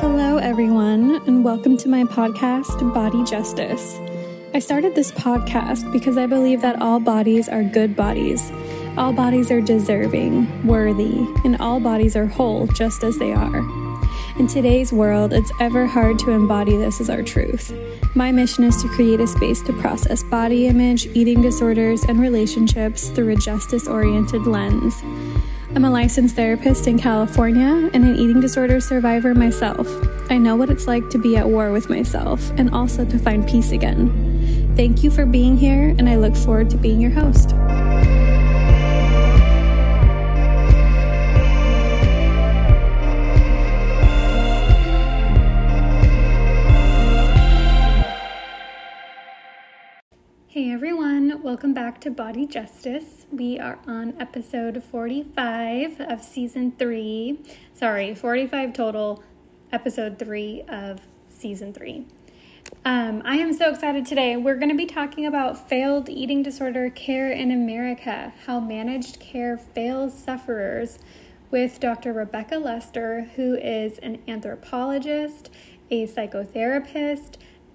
Hello, everyone, and welcome to my podcast, Body Justice. I started this podcast because I believe that all bodies are good bodies. All bodies are deserving, worthy, and all bodies are whole just as they are. In today's world, it's ever hard to embody this as our truth. My mission is to create a space to process body image, eating disorders, and relationships through a justice oriented lens. I'm a licensed therapist in California and an eating disorder survivor myself. I know what it's like to be at war with myself and also to find peace again. Thank you for being here, and I look forward to being your host. Welcome back to Body Justice. We are on episode 45 of season 3. Sorry, 45 total, episode 3 of season 3. Um, I am so excited today. We're going to be talking about failed eating disorder care in America, how managed care fails sufferers, with Dr. Rebecca Lester, who is an anthropologist, a psychotherapist,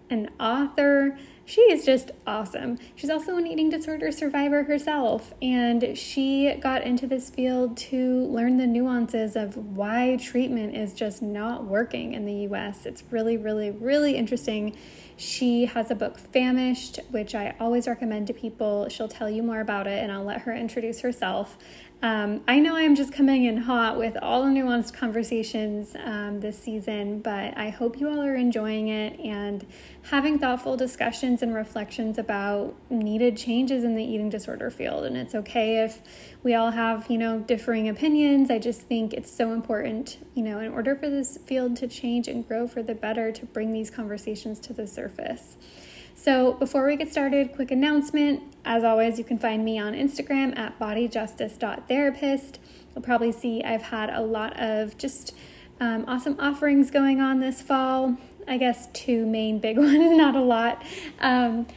an author she is just awesome. She's also an eating disorder survivor herself, and she got into this field to learn the nuances of why treatment is just not working in the US. It's really, really, really interesting. She has a book, Famished, which I always recommend to people. She'll tell you more about it, and I'll let her introduce herself. Um, I know I'm just coming in hot with all the nuanced conversations um, this season, but I hope you all are enjoying it and having thoughtful discussions and reflections about needed changes in the eating disorder field. And it's okay if we all have, you know, differing opinions. I just think it's so important, you know, in order for this field to change and grow for the better, to bring these conversations to the surface. So, before we get started, quick announcement. As always, you can find me on Instagram at bodyjustice.therapist. You'll probably see I've had a lot of just um, awesome offerings going on this fall. I guess two main big ones, not a lot. Um,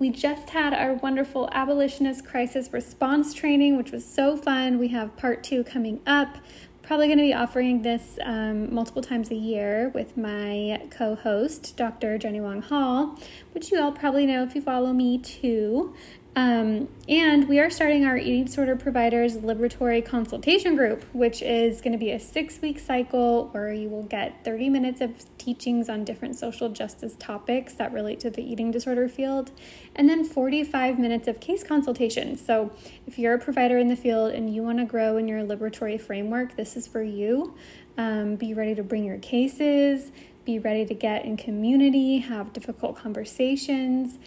we just had our wonderful abolitionist crisis response training, which was so fun. We have part two coming up probably going to be offering this um, multiple times a year with my co host, Dr. Jenny Wong Hall, which you all probably know if you follow me too. Um, and we are starting our eating disorder providers liberatory consultation group, which is going to be a six week cycle where you will get 30 minutes of teachings on different social justice topics that relate to the eating disorder field, and then 45 minutes of case consultation. So, if you're a provider in the field and you want to grow in your liberatory framework, this is for you. Um, be ready to bring your cases, be ready to get in community, have difficult conversations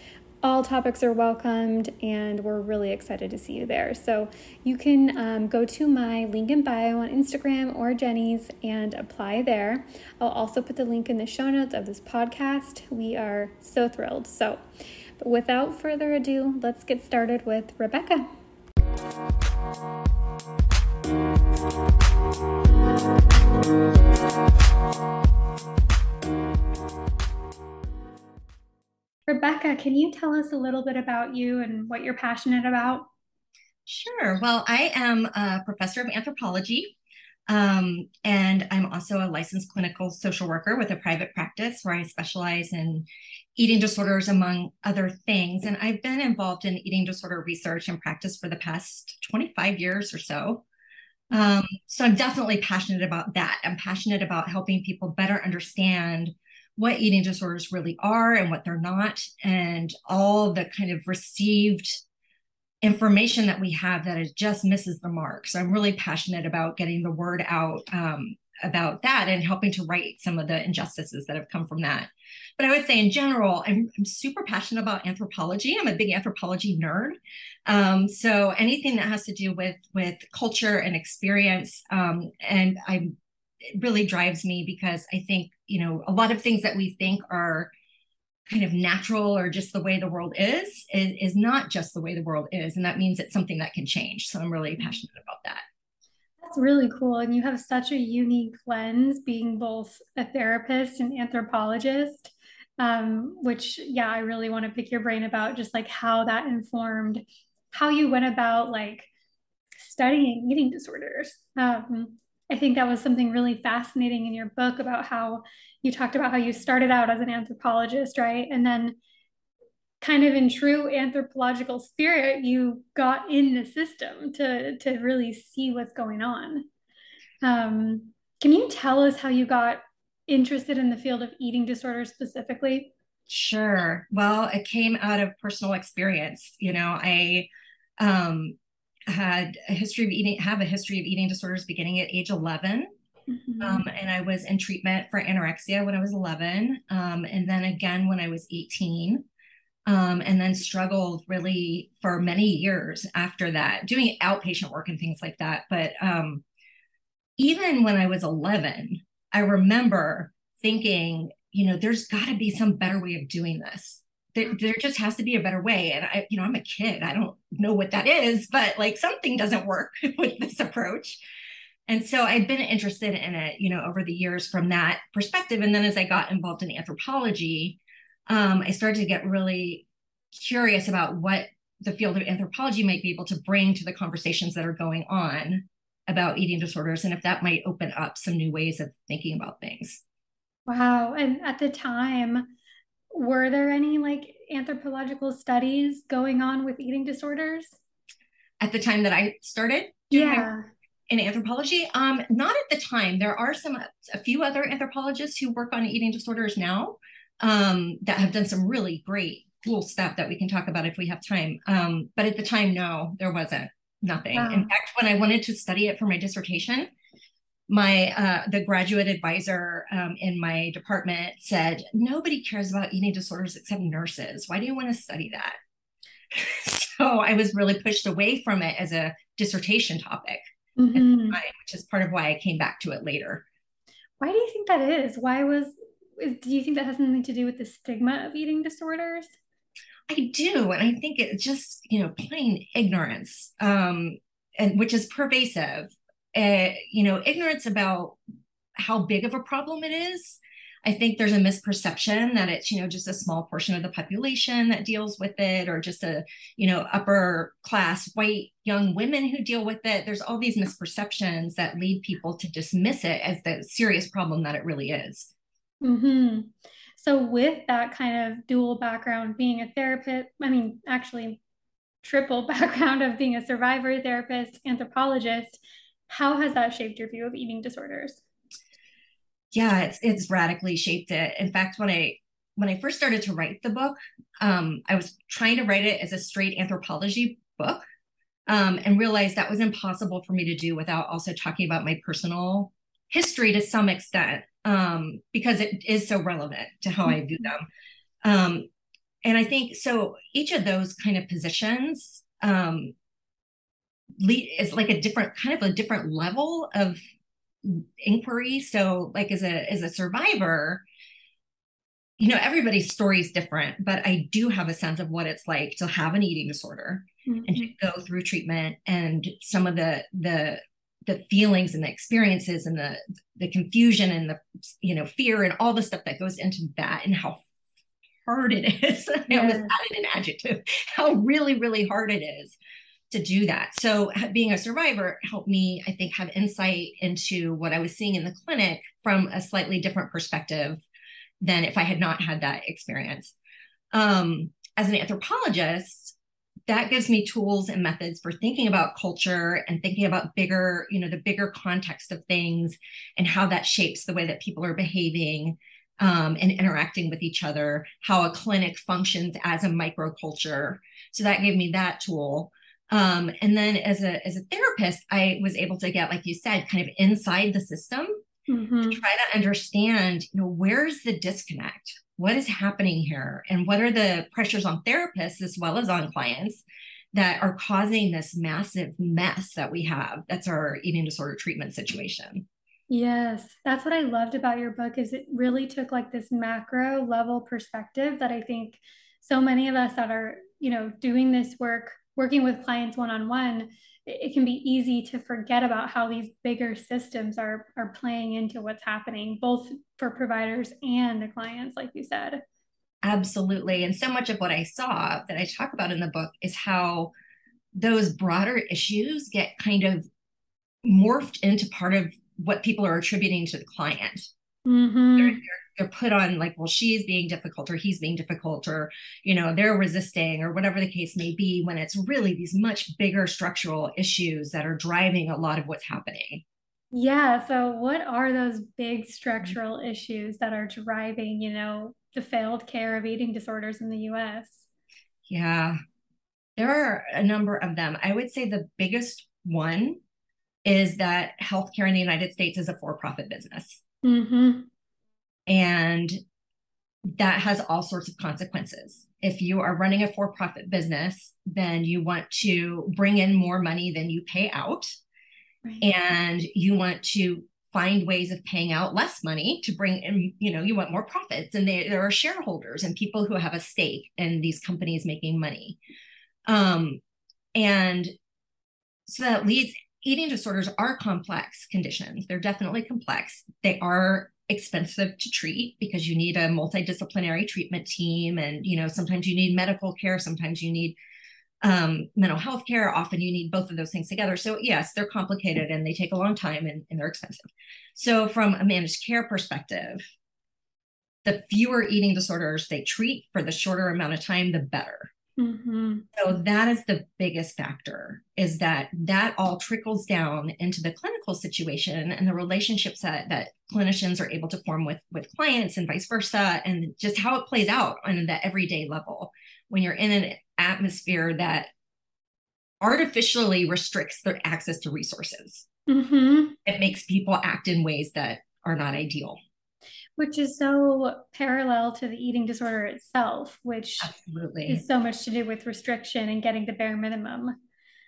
all topics are welcomed, and we're really excited to see you there. So you can um, go to my link in bio on Instagram or Jenny's and apply there. I'll also put the link in the show notes of this podcast. We are so thrilled. So, without further ado, let's get started with Rebecca. Rebecca, can you tell us a little bit about you and what you're passionate about? Sure. Well, I am a professor of anthropology, um, and I'm also a licensed clinical social worker with a private practice where I specialize in eating disorders, among other things. And I've been involved in eating disorder research and practice for the past 25 years or so. Um, so I'm definitely passionate about that. I'm passionate about helping people better understand what eating disorders really are and what they're not, and all the kind of received information that we have that it just misses the mark. So I'm really passionate about getting the word out um, about that and helping to right some of the injustices that have come from that. But I would say in general, I'm, I'm super passionate about anthropology. I'm a big anthropology nerd. Um, so anything that has to do with with culture and experience, um, and I'm really drives me because I think, you know, a lot of things that we think are kind of natural or just the way the world is, is, is not just the way the world is. And that means it's something that can change. So I'm really passionate about that. That's really cool. And you have such a unique lens being both a therapist and anthropologist, um, which, yeah, I really want to pick your brain about just like how that informed how you went about like studying eating disorders. Um, I think that was something really fascinating in your book about how you talked about how you started out as an anthropologist, right? And then kind of in true anthropological spirit, you got in the system to to really see what's going on. Um, can you tell us how you got interested in the field of eating disorders specifically? Sure. Well, it came out of personal experience. You know, I um, had a history of eating, have a history of eating disorders beginning at age 11. Mm-hmm. Um, and I was in treatment for anorexia when I was 11. Um, and then again when I was 18. Um, and then struggled really for many years after that, doing outpatient work and things like that. But um, even when I was 11, I remember thinking, you know, there's got to be some better way of doing this. There, there just has to be a better way. And I, you know, I'm a kid. I don't know what that is, but like something doesn't work with this approach. And so I'd been interested in it, you know, over the years from that perspective. And then as I got involved in anthropology, um, I started to get really curious about what the field of anthropology might be able to bring to the conversations that are going on about eating disorders and if that might open up some new ways of thinking about things. Wow. And at the time, were there any like anthropological studies going on with eating disorders? At the time that I started? Yeah. In anthropology, um, not at the time. There are some, a few other anthropologists who work on eating disorders now um, that have done some really great, cool stuff that we can talk about if we have time. Um, but at the time, no, there wasn't nothing. Wow. In fact, when I wanted to study it for my dissertation, my uh, the graduate advisor um, in my department said nobody cares about eating disorders except nurses. Why do you want to study that? So i was really pushed away from it as a dissertation topic mm-hmm. time, which is part of why i came back to it later. Why do you think that is? Why was is, do you think that has something to do with the stigma of eating disorders? I do and i think it's just you know plain ignorance um and which is pervasive uh, you know, ignorance about how big of a problem it is. I think there's a misperception that it's, you know, just a small portion of the population that deals with it, or just a, you know, upper class white young women who deal with it. There's all these misperceptions that lead people to dismiss it as the serious problem that it really is. Mm-hmm. So, with that kind of dual background, being a therapist, I mean, actually, triple background of being a survivor, therapist, anthropologist, how has that shaped your view of eating disorders? Yeah, it's it's radically shaped it. In fact, when I when I first started to write the book, um, I was trying to write it as a straight anthropology book, um, and realized that was impossible for me to do without also talking about my personal history to some extent, um, because it is so relevant to how I view them. Um, and I think so. Each of those kind of positions um, is like a different kind of a different level of inquiry so like as a as a survivor you know everybody's story is different but i do have a sense of what it's like to have an eating disorder mm-hmm. and to mm-hmm. go through treatment and some of the the the feelings and the experiences and the the confusion and the you know fear and all the stuff that goes into that and how hard it is. I almost added an adjective. How really, really hard it is to do that. So being a survivor helped me, I think, have insight into what I was seeing in the clinic from a slightly different perspective than if I had not had that experience. Um, as an anthropologist, that gives me tools and methods for thinking about culture and thinking about bigger, you know, the bigger context of things and how that shapes the way that people are behaving um, and interacting with each other, how a clinic functions as a microculture. So that gave me that tool. Um, and then as a as a therapist, I was able to get, like you said, kind of inside the system mm-hmm. to try to understand, you know, where's the disconnect? What is happening here? And what are the pressures on therapists as well as on clients that are causing this massive mess that we have? That's our eating disorder treatment situation. Yes, that's what I loved about your book is it really took like this macro level perspective that I think so many of us that are, you know, doing this work working with clients one-on-one it can be easy to forget about how these bigger systems are are playing into what's happening both for providers and the clients like you said absolutely and so much of what i saw that i talk about in the book is how those broader issues get kind of morphed into part of what people are attributing to the client. Mm-hmm. They're, put on like, well, she's being difficult or he's being difficult or, you know, they're resisting or whatever the case may be when it's really these much bigger structural issues that are driving a lot of what's happening. Yeah. So, what are those big structural issues that are driving, you know, the failed care of eating disorders in the US? Yeah, there are a number of them. I would say the biggest one is that healthcare in the United States is a for profit business. Mm-hmm. And that has all sorts of consequences. If you are running a for profit business, then you want to bring in more money than you pay out. Right. And you want to find ways of paying out less money to bring in, you know, you want more profits. And they, there are shareholders and people who have a stake in these companies making money. Um, and so that leads eating disorders are complex conditions. They're definitely complex. They are expensive to treat because you need a multidisciplinary treatment team and you know sometimes you need medical care sometimes you need um, mental health care. Often you need both of those things together. So yes they're complicated and they take a long time and, and they're expensive. So from a managed care perspective the fewer eating disorders they treat for the shorter amount of time the better Mm-hmm. So that is the biggest factor is that that all trickles down into the clinical situation and the relationships that, that clinicians are able to form with, with clients and vice versa, and just how it plays out on the everyday level when you're in an atmosphere that artificially restricts their access to resources. Mm-hmm. It makes people act in ways that are not ideal which is so parallel to the eating disorder itself, which absolutely is so much to do with restriction and getting the bare minimum.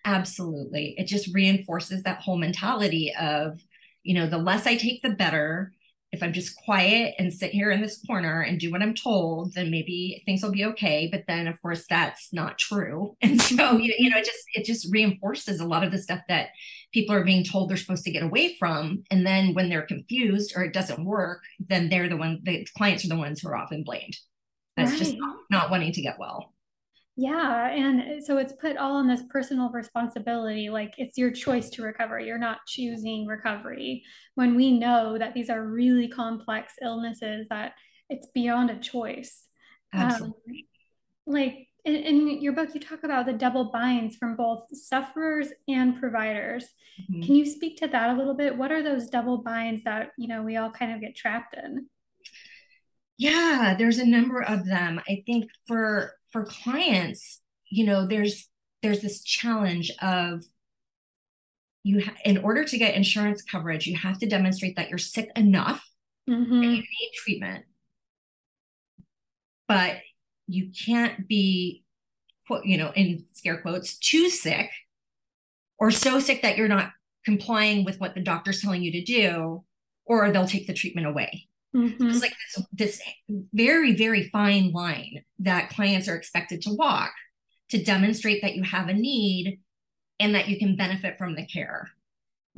Absolutely. It just reinforces that whole mentality of, you know, the less I take, the better if I'm just quiet and sit here in this corner and do what I'm told, then maybe things will be okay. But then, of course, that's not true. And so, you, you know, it just it just reinforces a lot of the stuff that people are being told they're supposed to get away from. And then when they're confused or it doesn't work, then they're the one. The clients are the ones who are often blamed. That's right. just not, not wanting to get well. Yeah. And so it's put all on this personal responsibility. Like it's your choice to recover. You're not choosing recovery. When we know that these are really complex illnesses, that it's beyond a choice. Absolutely. Um, like in, in, your book, you talk about the double binds from both sufferers and providers. Mm-hmm. Can you speak to that a little bit? What are those double binds that, you know, we all kind of get trapped in? Yeah, there's a number of them. I think for for clients, you know, there's there's this challenge of you ha- in order to get insurance coverage, you have to demonstrate that you're sick enough mm-hmm. that you need treatment, but you can't be, you know, in scare quotes, too sick or so sick that you're not complying with what the doctor's telling you to do, or they'll take the treatment away. Mm-hmm. It's like this, this very, very fine line that clients are expected to walk to demonstrate that you have a need and that you can benefit from the care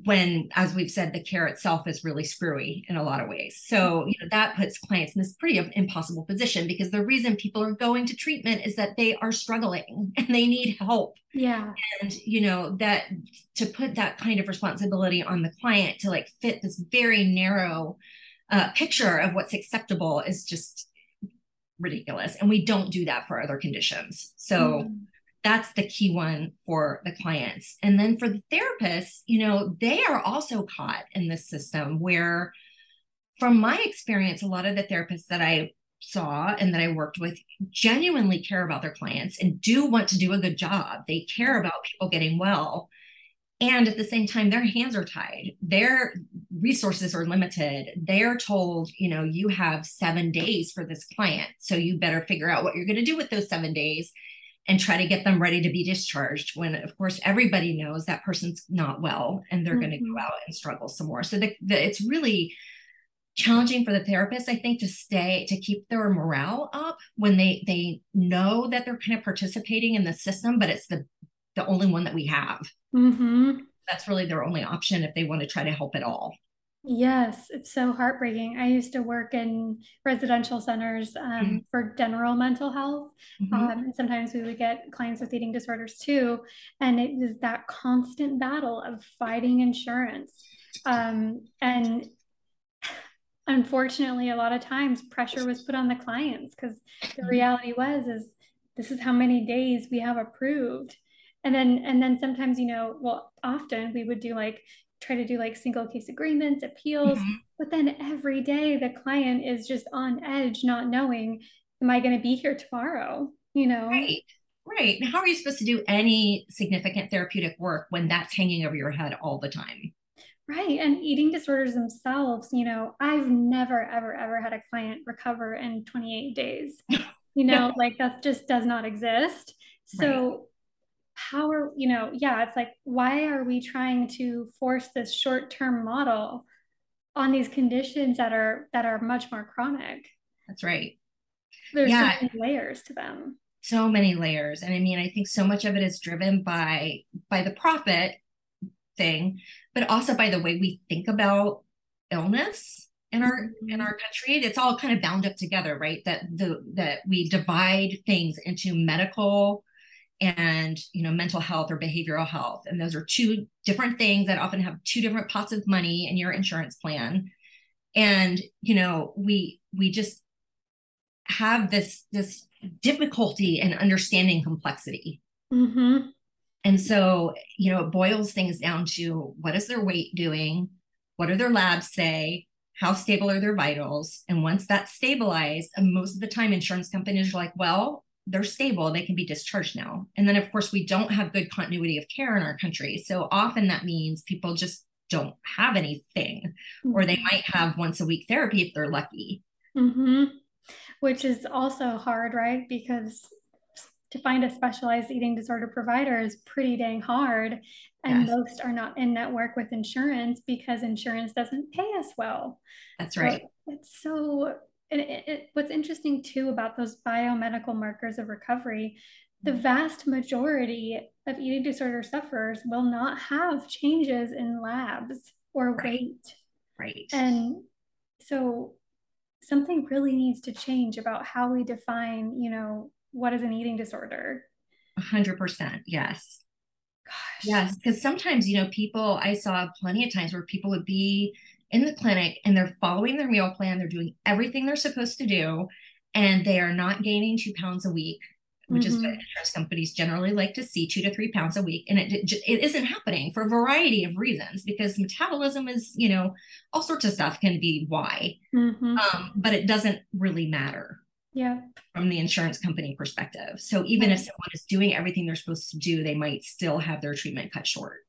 when as we've said the care itself is really screwy in a lot of ways so you know that puts clients in this pretty impossible position because the reason people are going to treatment is that they are struggling and they need help yeah and you know that to put that kind of responsibility on the client to like fit this very narrow uh, picture of what's acceptable is just ridiculous. And we don't do that for other conditions. So mm. That's the key one for the clients. And then for the therapists, you know, they are also caught in this system where, from my experience, a lot of the therapists that I saw and that I worked with genuinely care about their clients and do want to do a good job. They care about people getting well and at the same time their hands are tied their resources are limited they're told you know you have seven days for this client so you better figure out what you're going to do with those seven days and try to get them ready to be discharged when of course everybody knows that person's not well and they're mm-hmm. going to go out and struggle some more so the, the, it's really challenging for the therapist i think to stay to keep their morale up when they they know that they're kind of participating in the system but it's the the only one that we have. Mm-hmm. That's really their only option if they want to try to help at all. Yes, it's so heartbreaking. I used to work in residential centers um, mm-hmm. for general mental health. Mm-hmm. Um, and sometimes we would get clients with eating disorders too. And it was that constant battle of fighting insurance Um, and unfortunately, a lot of times pressure was put on the clients because the mm-hmm. reality was is this is how many days we have approved. And then and then sometimes, you know, well, often we would do like try to do like single case agreements, appeals, mm-hmm. but then every day the client is just on edge, not knowing, am I going to be here tomorrow? You know? Right. Right. And how are you supposed to do any significant therapeutic work when that's hanging over your head all the time? Right. And eating disorders themselves, you know, I've never, ever, ever had a client recover in 28 days. You know, like that just does not exist. So. How are, you know, yeah, it's like, why are we trying to force this short term model on these conditions that are, that are much more chronic? That's right. There's yeah. so many layers to them so many layers and i mean i think so much of it is driven by by the profit thing but also by the way we think about illness in our mm-hmm. in our country it's all kind of bound up together right that the that we divide things into medical and you know mental health or behavioral health and those are two different things that often have two different pots of money in your insurance plan and you know we we just have this this difficulty in understanding complexity. Mm-hmm. And so, you know, it boils things down to what is their weight doing? What do their labs say? How stable are their vitals? And once that's stabilized, and most of the time insurance companies are like, well, they're stable, they can be discharged now. And then, of course, we don't have good continuity of care in our country. So often that means people just don't have anything, or they mm-hmm. might have once a week therapy if they're lucky. Mm-hmm which is also hard, right? Because to find a specialized eating disorder provider is pretty dang hard. And yes. most are not in network with insurance because insurance doesn't pay us well. That's right. So it's so, and it, it, what's interesting too about those biomedical markers of recovery, the mm-hmm. vast majority of eating disorder sufferers will not have changes in labs or right. weight. Right. And so something really needs to change about how we define, you know, what is an eating disorder. Hundred percent. Yes. Gosh. Yes. Because sometimes, you know, people, I saw plenty of times where people would be in the clinic and they're following their meal plan, they're doing everything they're supposed to do, and they are not gaining two pounds a week which mm-hmm. is what mm-hmm. insurance companies generally like to see two to three pounds a week. And it, it isn't happening for a variety of reasons because metabolism is, you know, all sorts of stuff can be why, mm-hmm. um, but it doesn't really matter. Yeah. From the insurance company perspective. So even if someone is doing everything they're supposed to do, they might still have their treatment cut short.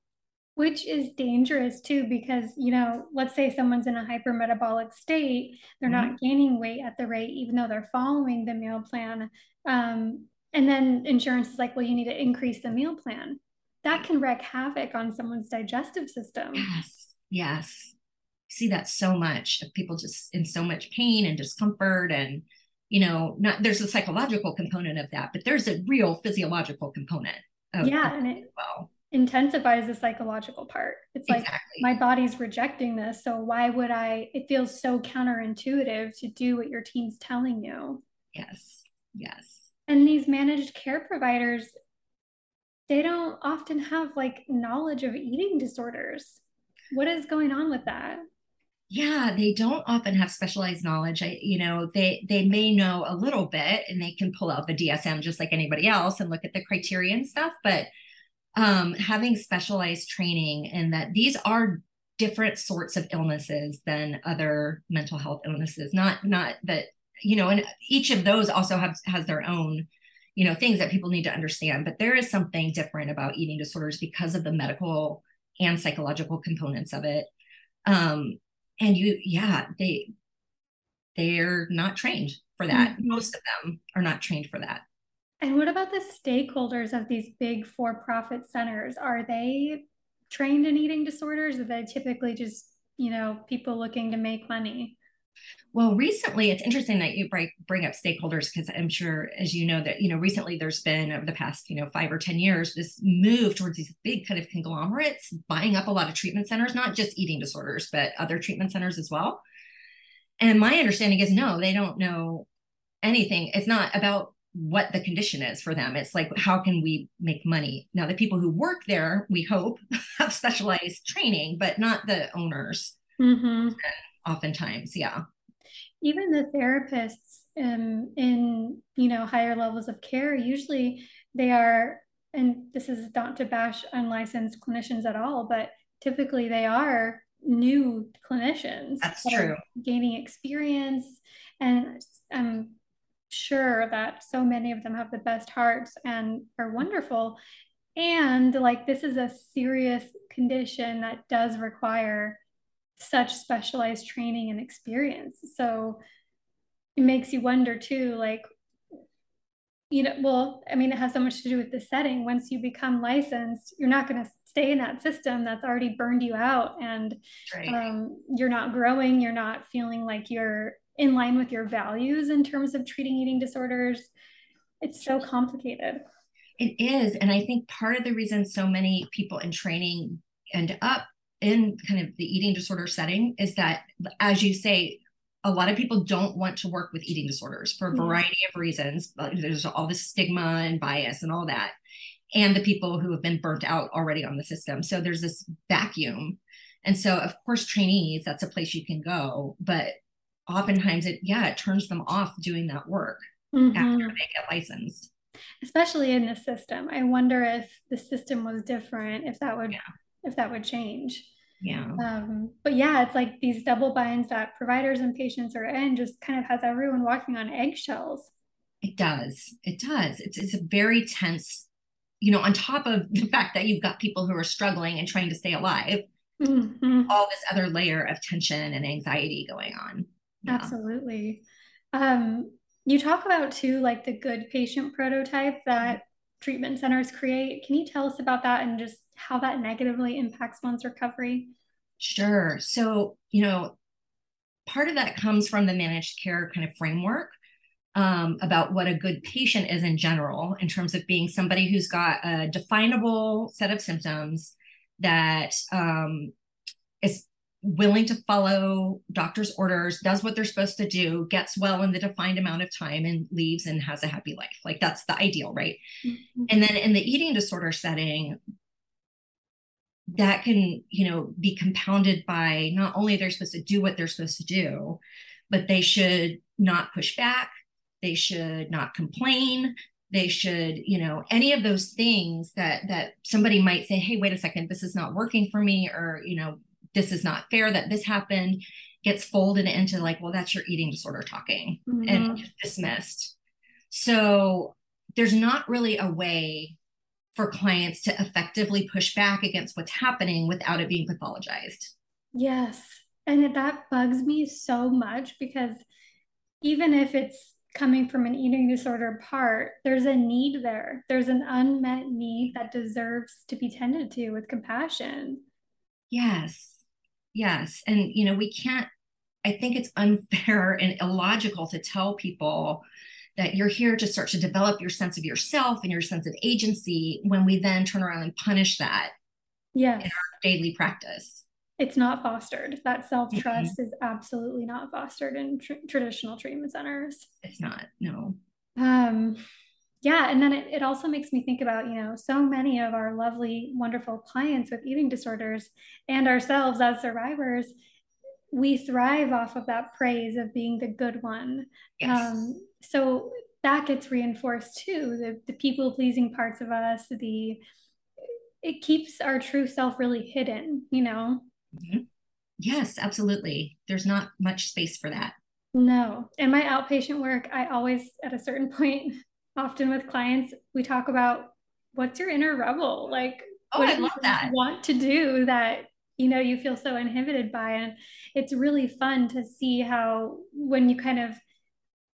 Which is dangerous too, because, you know, let's say someone's in a hypermetabolic state, they're mm-hmm. not gaining weight at the rate, even though they're following the meal plan. Um, and then insurance is like, well, you need to increase the meal plan. That can wreak havoc on someone's digestive system. Yes. Yes. See that so much of people just in so much pain and discomfort and you know, not there's a psychological component of that, but there's a real physiological component. Of, yeah, and it well. Intensifies the psychological part. It's like exactly. my body's rejecting this, so why would I? It feels so counterintuitive to do what your team's telling you. Yes, yes and these managed care providers they don't often have like knowledge of eating disorders what is going on with that yeah they don't often have specialized knowledge I, you know they they may know a little bit and they can pull out the dsm just like anybody else and look at the criteria and stuff but um, having specialized training and that these are different sorts of illnesses than other mental health illnesses not not that you know, and each of those also have has their own, you know, things that people need to understand. But there is something different about eating disorders because of the medical and psychological components of it. Um, and you, yeah, they they're not trained for that. Mm-hmm. Most of them are not trained for that. And what about the stakeholders of these big for-profit centers? Are they trained in eating disorders? Or are they typically just, you know, people looking to make money? Well, recently, it's interesting that you bring up stakeholders because I'm sure, as you know, that you know recently there's been over the past you know five or ten years this move towards these big kind of conglomerates buying up a lot of treatment centers, not just eating disorders, but other treatment centers as well. And my understanding is no, they don't know anything. It's not about what the condition is for them. It's like, how can we make money? Now, the people who work there, we hope, have specialized training, but not the owners. Mm-hmm. Oftentimes, yeah. Even the therapists um, in you know higher levels of care, usually they are, and this is not to bash unlicensed clinicians at all, but typically they are new clinicians. That's that true. Gaining experience, and I'm sure that so many of them have the best hearts and are wonderful. And like this is a serious condition that does require such specialized training and experience. So it makes you wonder too, like, you know, well, I mean, it has so much to do with the setting. Once you become licensed, you're not going to stay in that system that's already burned you out and right. um, you're not growing. You're not feeling like you're in line with your values in terms of treating eating disorders. It's so complicated. It is. And I think part of the reason so many people in training end up in kind of the eating disorder setting is that, as you say, a lot of people don't want to work with eating disorders for a mm-hmm. variety of reasons. There's all this stigma and bias and all that. And the people who have been burnt out already on the system. So there's this vacuum. And so, of course, trainees, that's a place you can go. But oftentimes it yeah it turns them off doing that work mm-hmm. after they get licensed. Especially in the system. I wonder if the system was different if that would yeah. if that would change. Yeah. Um, but yeah it's like these double binds that providers and patients are in just kind of has everyone walking on eggshells. It does. It does. It's, it's a very tense you know on top of the fact that you've got people who are struggling and trying to stay alive mm-hmm. all this other layer of tension and anxiety going on yeah. Absolutely. Um, you talk about too, like the good patient prototype that treatment centers create. Can you tell us about that and just how that negatively impacts one's recovery? Sure. So, you know, part of that comes from the managed care kind of framework um, about what a good patient is in general, in terms of being somebody who's got a definable set of symptoms that um, is willing to follow doctor's orders, does what they're supposed to do, gets well in the defined amount of time, and leaves and has a happy life. Like that's the ideal, right? Mm-hmm. And then in the eating disorder setting, that can, you know, be compounded by not only they're supposed to do what they're supposed to do, but they should not push back, they should not complain, they should you know any of those things that that somebody might say hey wait a second this is not working for me or you know this is not fair that this happened gets folded into like well that's your eating disorder talking mm-hmm. and just dismissed so there's not really a way for clients to effectively push back against what's happening without it being pathologized yes and that bugs me so much because even if it's coming from an eating disorder part, there's a need there. There's an unmet need that deserves to be tended to with compassion. Yes. Yes. And, you know, we can't, I think it's unfair and illogical to tell people that you're here to start to develop your sense of yourself and your sense of agency when we then turn around and punish that yes. in our daily practice. It's not fostered. That self trust mm-hmm. is absolutely not fostered in tr- traditional treatment centers. It's not, no. Um, yeah and then it, it also makes me think about you know so many of our lovely wonderful clients with eating disorders and ourselves as survivors we thrive off of that praise of being the good one yes. um, so that gets reinforced too the, the people pleasing parts of us the it keeps our true self really hidden you know mm-hmm. yes absolutely there's not much space for that no in my outpatient work i always at a certain point often with clients, we talk about what's your inner rebel? Like, oh, what I love that. want to do that you know you feel so inhibited by? And it's really fun to see how when you kind of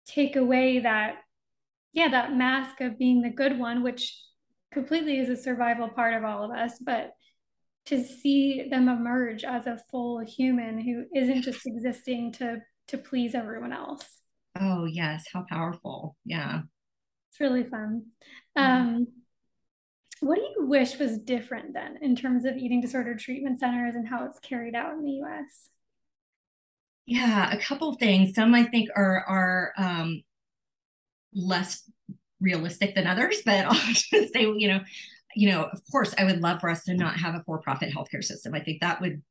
take away that yeah that mask of being the good one which completely is a survival part of all of us but to see them emerge as a full human who isn't just existing to to please everyone else. Oh yes. How powerful. Yeah it's really fun. Mm-hmm. Um, what do you wish was different then in terms of eating disorder treatment centers and how it's carried out in the US? Yeah, a couple of things. Some I think are are um, less realistic than others, but I'll just say, you know, you know, of course, I would love for us to not have a for-profit healthcare system. I think that would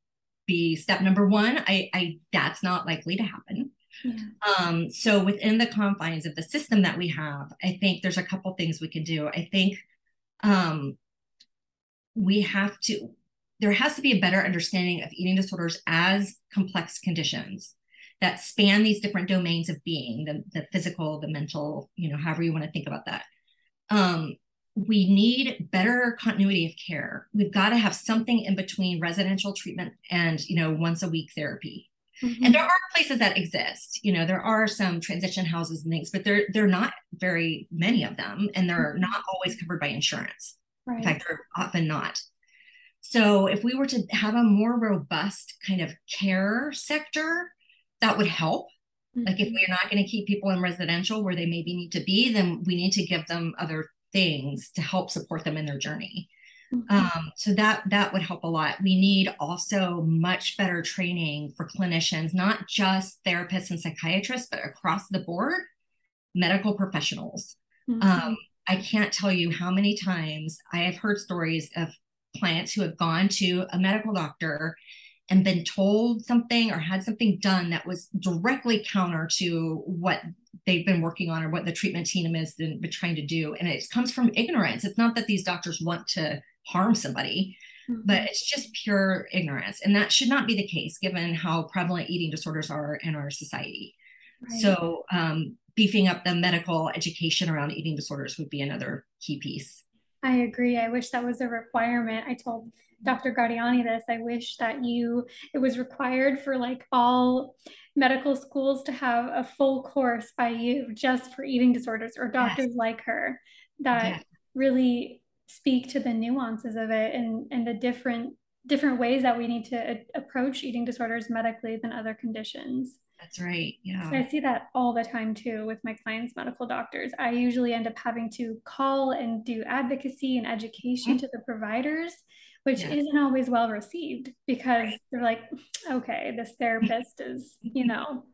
be step number one. I, I that's not likely to happen. Yeah. Um, so within the confines of the system that we have, I think there's a couple things we can do. I think um, we have to there has to be a better understanding of eating disorders as complex conditions that span these different domains of being the, the physical the mental you know however you want to think about that um, we need better continuity of care we've got to have something in between residential treatment and you know once a week therapy mm-hmm. and there are places that exist you know there are some transition houses and things but they're they're not very many of them and they're mm-hmm. not always covered by insurance right. in fact they're often not so if we were to have a more robust kind of care sector that would help mm-hmm. like if mm-hmm. we're not going to keep people in residential where they maybe need to be then we need to give them other things to help support them in their journey. Um, so that that would help a lot we need also much better training for clinicians not just therapists and psychiatrists but across the board medical professionals mm-hmm. um, i can't tell you how many times i have heard stories of clients who have gone to a medical doctor and been told something or had something done that was directly counter to what they've been working on or what the treatment team has been, been trying to do. And it comes from ignorance. It's not that these doctors want to harm somebody, mm-hmm. but it's just pure ignorance. And that should not be the case given how prevalent eating disorders are in our society. Right. So, um, beefing up the medical education around eating disorders would be another key piece. I agree. I wish that was a requirement. I told Dr. Gaudiani this. I wish that you, it was required for like all medical schools to have a full course by you just for eating disorders or doctors yes. like her that yeah. really speak to the nuances of it and and the different different ways that we need to a- approach eating disorders medically than other conditions. That's right. Yeah. So I see that all the time too with my clients' medical doctors. I usually end up having to call and do advocacy and education mm-hmm. to the providers which isn't always well received because right. they're like, okay, this therapist is, you know,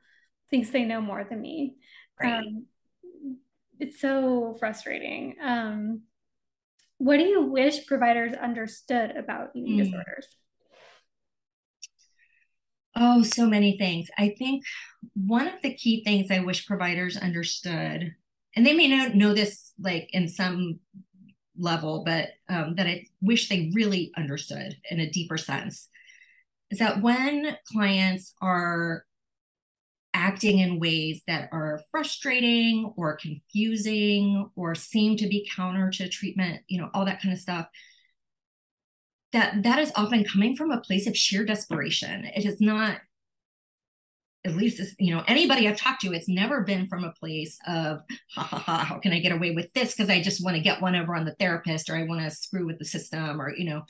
thinks they know more than me. Right. Um, it's so frustrating. Um, what do you wish providers understood about eating mm. disorders? Oh, so many things. I think one of the key things I wish providers understood, and they may not know this like in some level, but um, that I wish they really understood in a deeper sense, is that when clients are acting in ways that are frustrating or confusing or seem to be counter to treatment, you know, all that kind of stuff, that that is often coming from a place of sheer desperation. It is not at least you know anybody i've talked to it's never been from a place of ha ha ha how can i get away with this because i just want to get one over on the therapist or i want to screw with the system or you know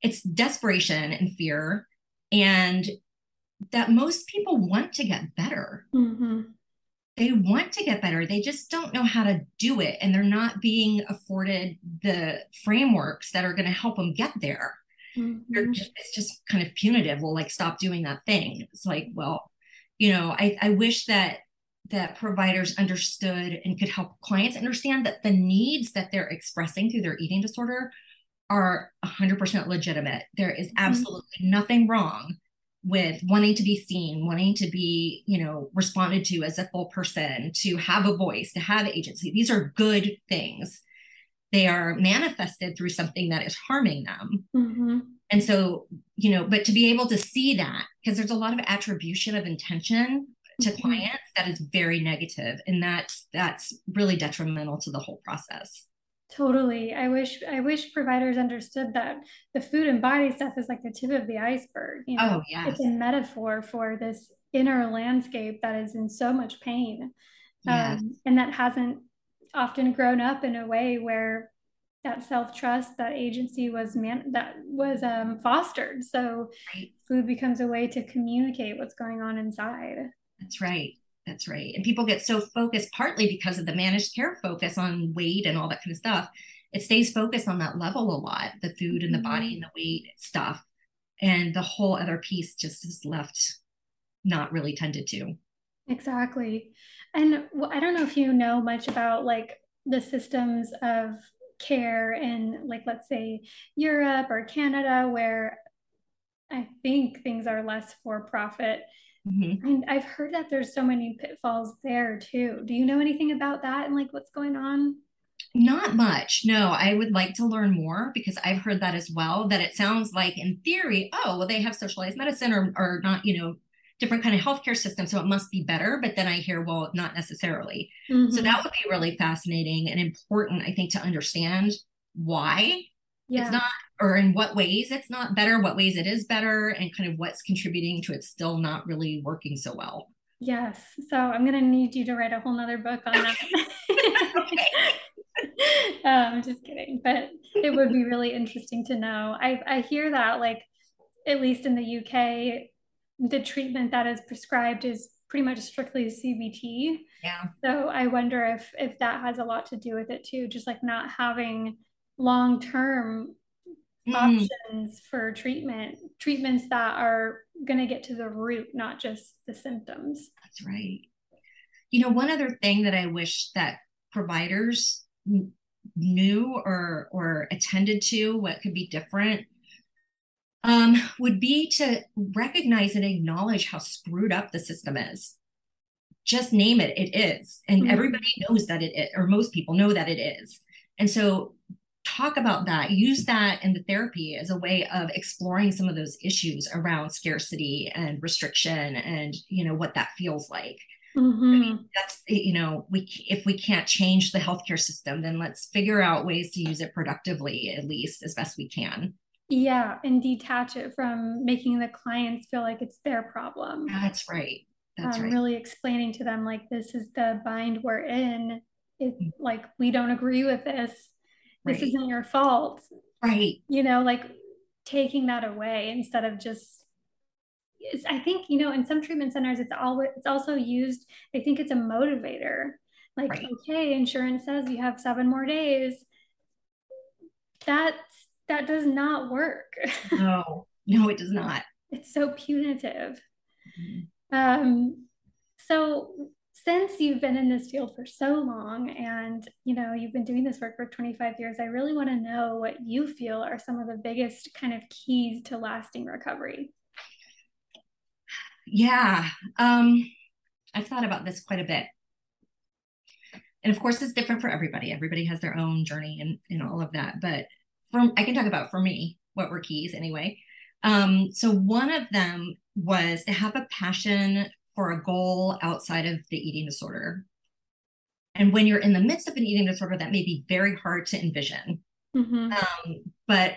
it's desperation and fear and that most people want to get better mm-hmm. they want to get better they just don't know how to do it and they're not being afforded the frameworks that are going to help them get there mm-hmm. just, it's just kind of punitive well like stop doing that thing it's like well you know I, I wish that that providers understood and could help clients understand that the needs that they're expressing through their eating disorder are 100% legitimate there is mm-hmm. absolutely mm-hmm. nothing wrong with wanting to be seen wanting to be you know responded to as a full person to have a voice to have agency these are good things they are manifested through something that is harming them mm-hmm. And so, you know, but to be able to see that, because there's a lot of attribution of intention to mm-hmm. clients that is very negative and that's that's really detrimental to the whole process totally i wish i wish providers understood that the food and body stuff is like the tip of the iceberg you know oh, yes. it's a metaphor for this inner landscape that is in so much pain yes. um, and that hasn't often grown up in a way where that self trust, that agency was man that was um, fostered. So right. food becomes a way to communicate what's going on inside. That's right. That's right. And people get so focused, partly because of the managed care focus on weight and all that kind of stuff. It stays focused on that level a lot, the food and the mm-hmm. body and the weight stuff. And the whole other piece just is left not really tended to. Exactly. And I don't know if you know much about like the systems of care in like let's say Europe or Canada where I think things are less for profit. Mm-hmm. And I've heard that there's so many pitfalls there too. Do you know anything about that and like what's going on? Not much. No, I would like to learn more because I've heard that as well. That it sounds like, in theory, oh, well, they have socialized medicine or, or not, you know, different kind of healthcare system, so it must be better. But then I hear, well, not necessarily. Mm-hmm. So that would be really fascinating and important, I think, to understand why yeah. it's not, or in what ways it's not better, what ways it is better, and kind of what's contributing to it still not really working so well. Yes. So I'm going to need you to write a whole nother book on that. okay. um, just kidding, but it would be really interesting to know. I I hear that like at least in the UK, the treatment that is prescribed is pretty much strictly CBT. Yeah. So I wonder if if that has a lot to do with it too, just like not having long term mm. options for treatment, treatments that are going to get to the root, not just the symptoms. That's right. You know, one other thing that I wish that providers knew or or attended to what could be different um, would be to recognize and acknowledge how screwed up the system is. Just name it, it is. And mm-hmm. everybody knows that it is, or most people know that it is. And so talk about that, use that in the therapy as a way of exploring some of those issues around scarcity and restriction and, you know, what that feels like. Mm-hmm. I mean, that's you know, we if we can't change the healthcare system, then let's figure out ways to use it productively, at least as best we can. Yeah, and detach it from making the clients feel like it's their problem. That's right. That's um, right. Really explaining to them like this is the bind we're in. It mm-hmm. like we don't agree with this. This isn't your fault. Right. You know, like taking that away instead of just I think you know in some treatment centers it's always it's also used. I think it's a motivator. Like right. okay, insurance says you have seven more days. That's that does not work. no, no, it does not. It's so punitive. Mm-hmm. Um, so since you've been in this field for so long and you know you've been doing this work for 25 years i really want to know what you feel are some of the biggest kind of keys to lasting recovery. Yeah um i've thought about this quite a bit. And of course it's different for everybody. Everybody has their own journey and, and all of that but from I can talk about for me what were keys anyway. Um, so one of them was to have a passion for a goal outside of the eating disorder. And when you're in the midst of an eating disorder, that may be very hard to envision. Mm-hmm. Um, but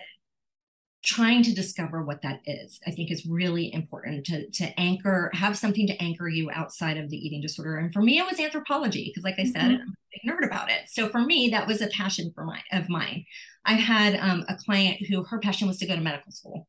trying to discover what that is i think is really important to to anchor have something to anchor you outside of the eating disorder and for me it was anthropology because like i said mm-hmm. i'm a big nerd about it so for me that was a passion for my of mine i had um, a client who her passion was to go to medical school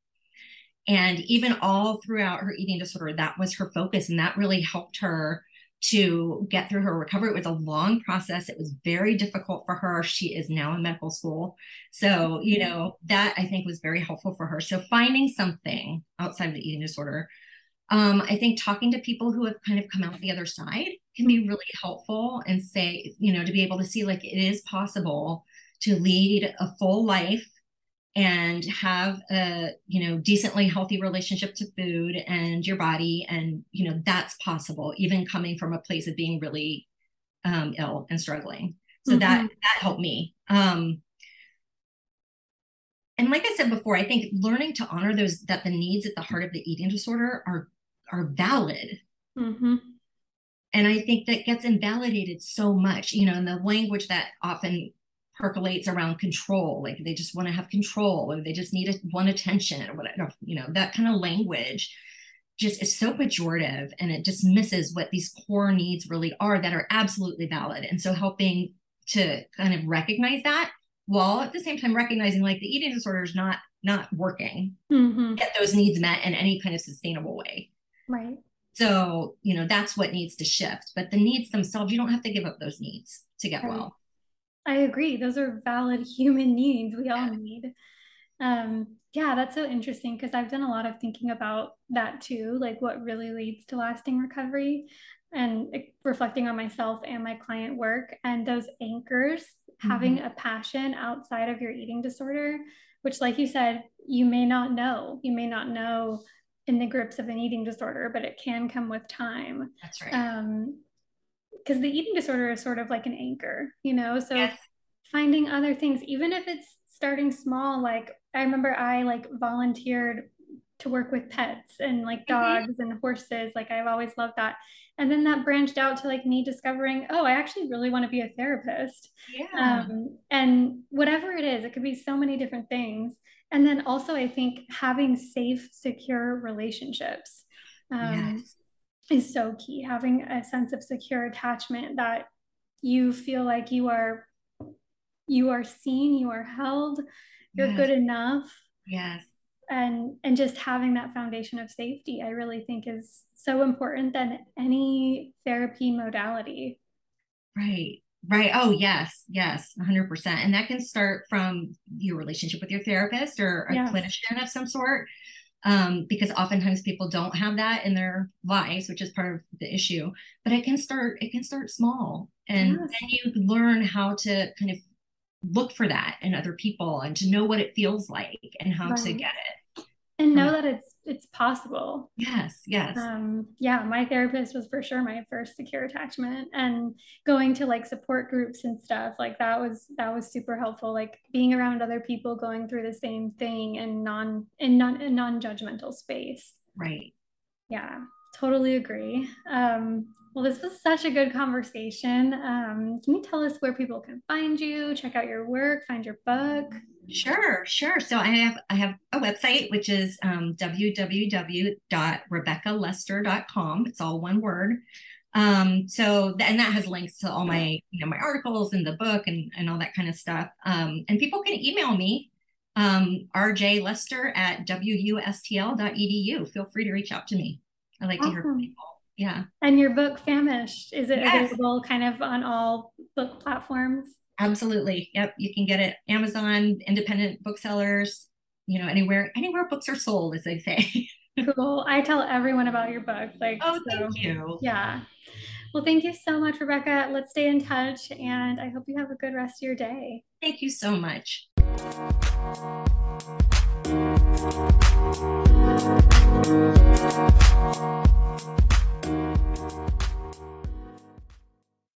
and even all throughout her eating disorder that was her focus and that really helped her to get through her recovery. It was a long process. It was very difficult for her. She is now in medical school. So, you mm-hmm. know, that I think was very helpful for her. So, finding something outside of the eating disorder. Um, I think talking to people who have kind of come out the other side can be mm-hmm. really helpful and say, you know, to be able to see like it is possible to lead a full life and have a you know decently healthy relationship to food and your body and you know that's possible even coming from a place of being really um, ill and struggling so mm-hmm. that that helped me um, and like i said before i think learning to honor those that the needs at the heart of the eating disorder are are valid mm-hmm. and i think that gets invalidated so much you know in the language that often percolates around control like they just want to have control or they just need a, one attention or whatever you know that kind of language just is so pejorative and it dismisses what these core needs really are that are absolutely valid. And so helping to kind of recognize that while at the same time recognizing like the eating disorder is not not working. Mm-hmm. get those needs met in any kind of sustainable way. Right. So you know that's what needs to shift. But the needs themselves you don't have to give up those needs to get right. well I agree. Those are valid human needs we all need. Um, yeah, that's so interesting because I've done a lot of thinking about that too, like what really leads to lasting recovery and reflecting on myself and my client work and those anchors, mm-hmm. having a passion outside of your eating disorder, which, like you said, you may not know. You may not know in the grips of an eating disorder, but it can come with time. That's right. Um, because the eating disorder is sort of like an anchor, you know? So yes. finding other things, even if it's starting small, like I remember I like volunteered to work with pets and like mm-hmm. dogs mm-hmm. and horses. Like I've always loved that. And then that branched out to like me discovering, oh, I actually really want to be a therapist. Yeah. Um, and whatever it is, it could be so many different things. And then also, I think having safe, secure relationships um, yes. Is so key. Having a sense of secure attachment that you feel like you are you are seen, you are held, you're yes. good enough. Yes. And and just having that foundation of safety, I really think is so important than any therapy modality. Right. Right. Oh, yes. Yes. 100%. And that can start from your relationship with your therapist or a yes. clinician of some sort. Um, because oftentimes people don't have that in their lives, which is part of the issue. But it can start, it can start small. And yes. then you learn how to kind of look for that in other people and to know what it feels like and how right. to get it and know um, that it's it's possible. Yes yes. Um yeah my therapist was for sure my first secure attachment and going to like support groups and stuff like that was that was super helpful like being around other people going through the same thing and non in non in non-judgmental space. Right. Yeah totally agree. Um well, this was such a good conversation. Um, can you tell us where people can find you, check out your work, find your book? Sure, sure. So I have I have a website which is um, www.rebeccalester.com. It's all one word. Um, so and that has links to all my you know my articles and the book and and all that kind of stuff. Um, and people can email me um, rjlester at wustl.edu. Feel free to reach out to me. I like awesome. to hear from people yeah. And your book, Famished, is it yes. available kind of on all book platforms? Absolutely. Yep. You can get it Amazon, independent booksellers, you know, anywhere, anywhere books are sold, as they say. cool. I tell everyone about your book. Like, oh, so, thank you. Yeah. Well, thank you so much, Rebecca. Let's stay in touch, and I hope you have a good rest of your day. Thank you so much.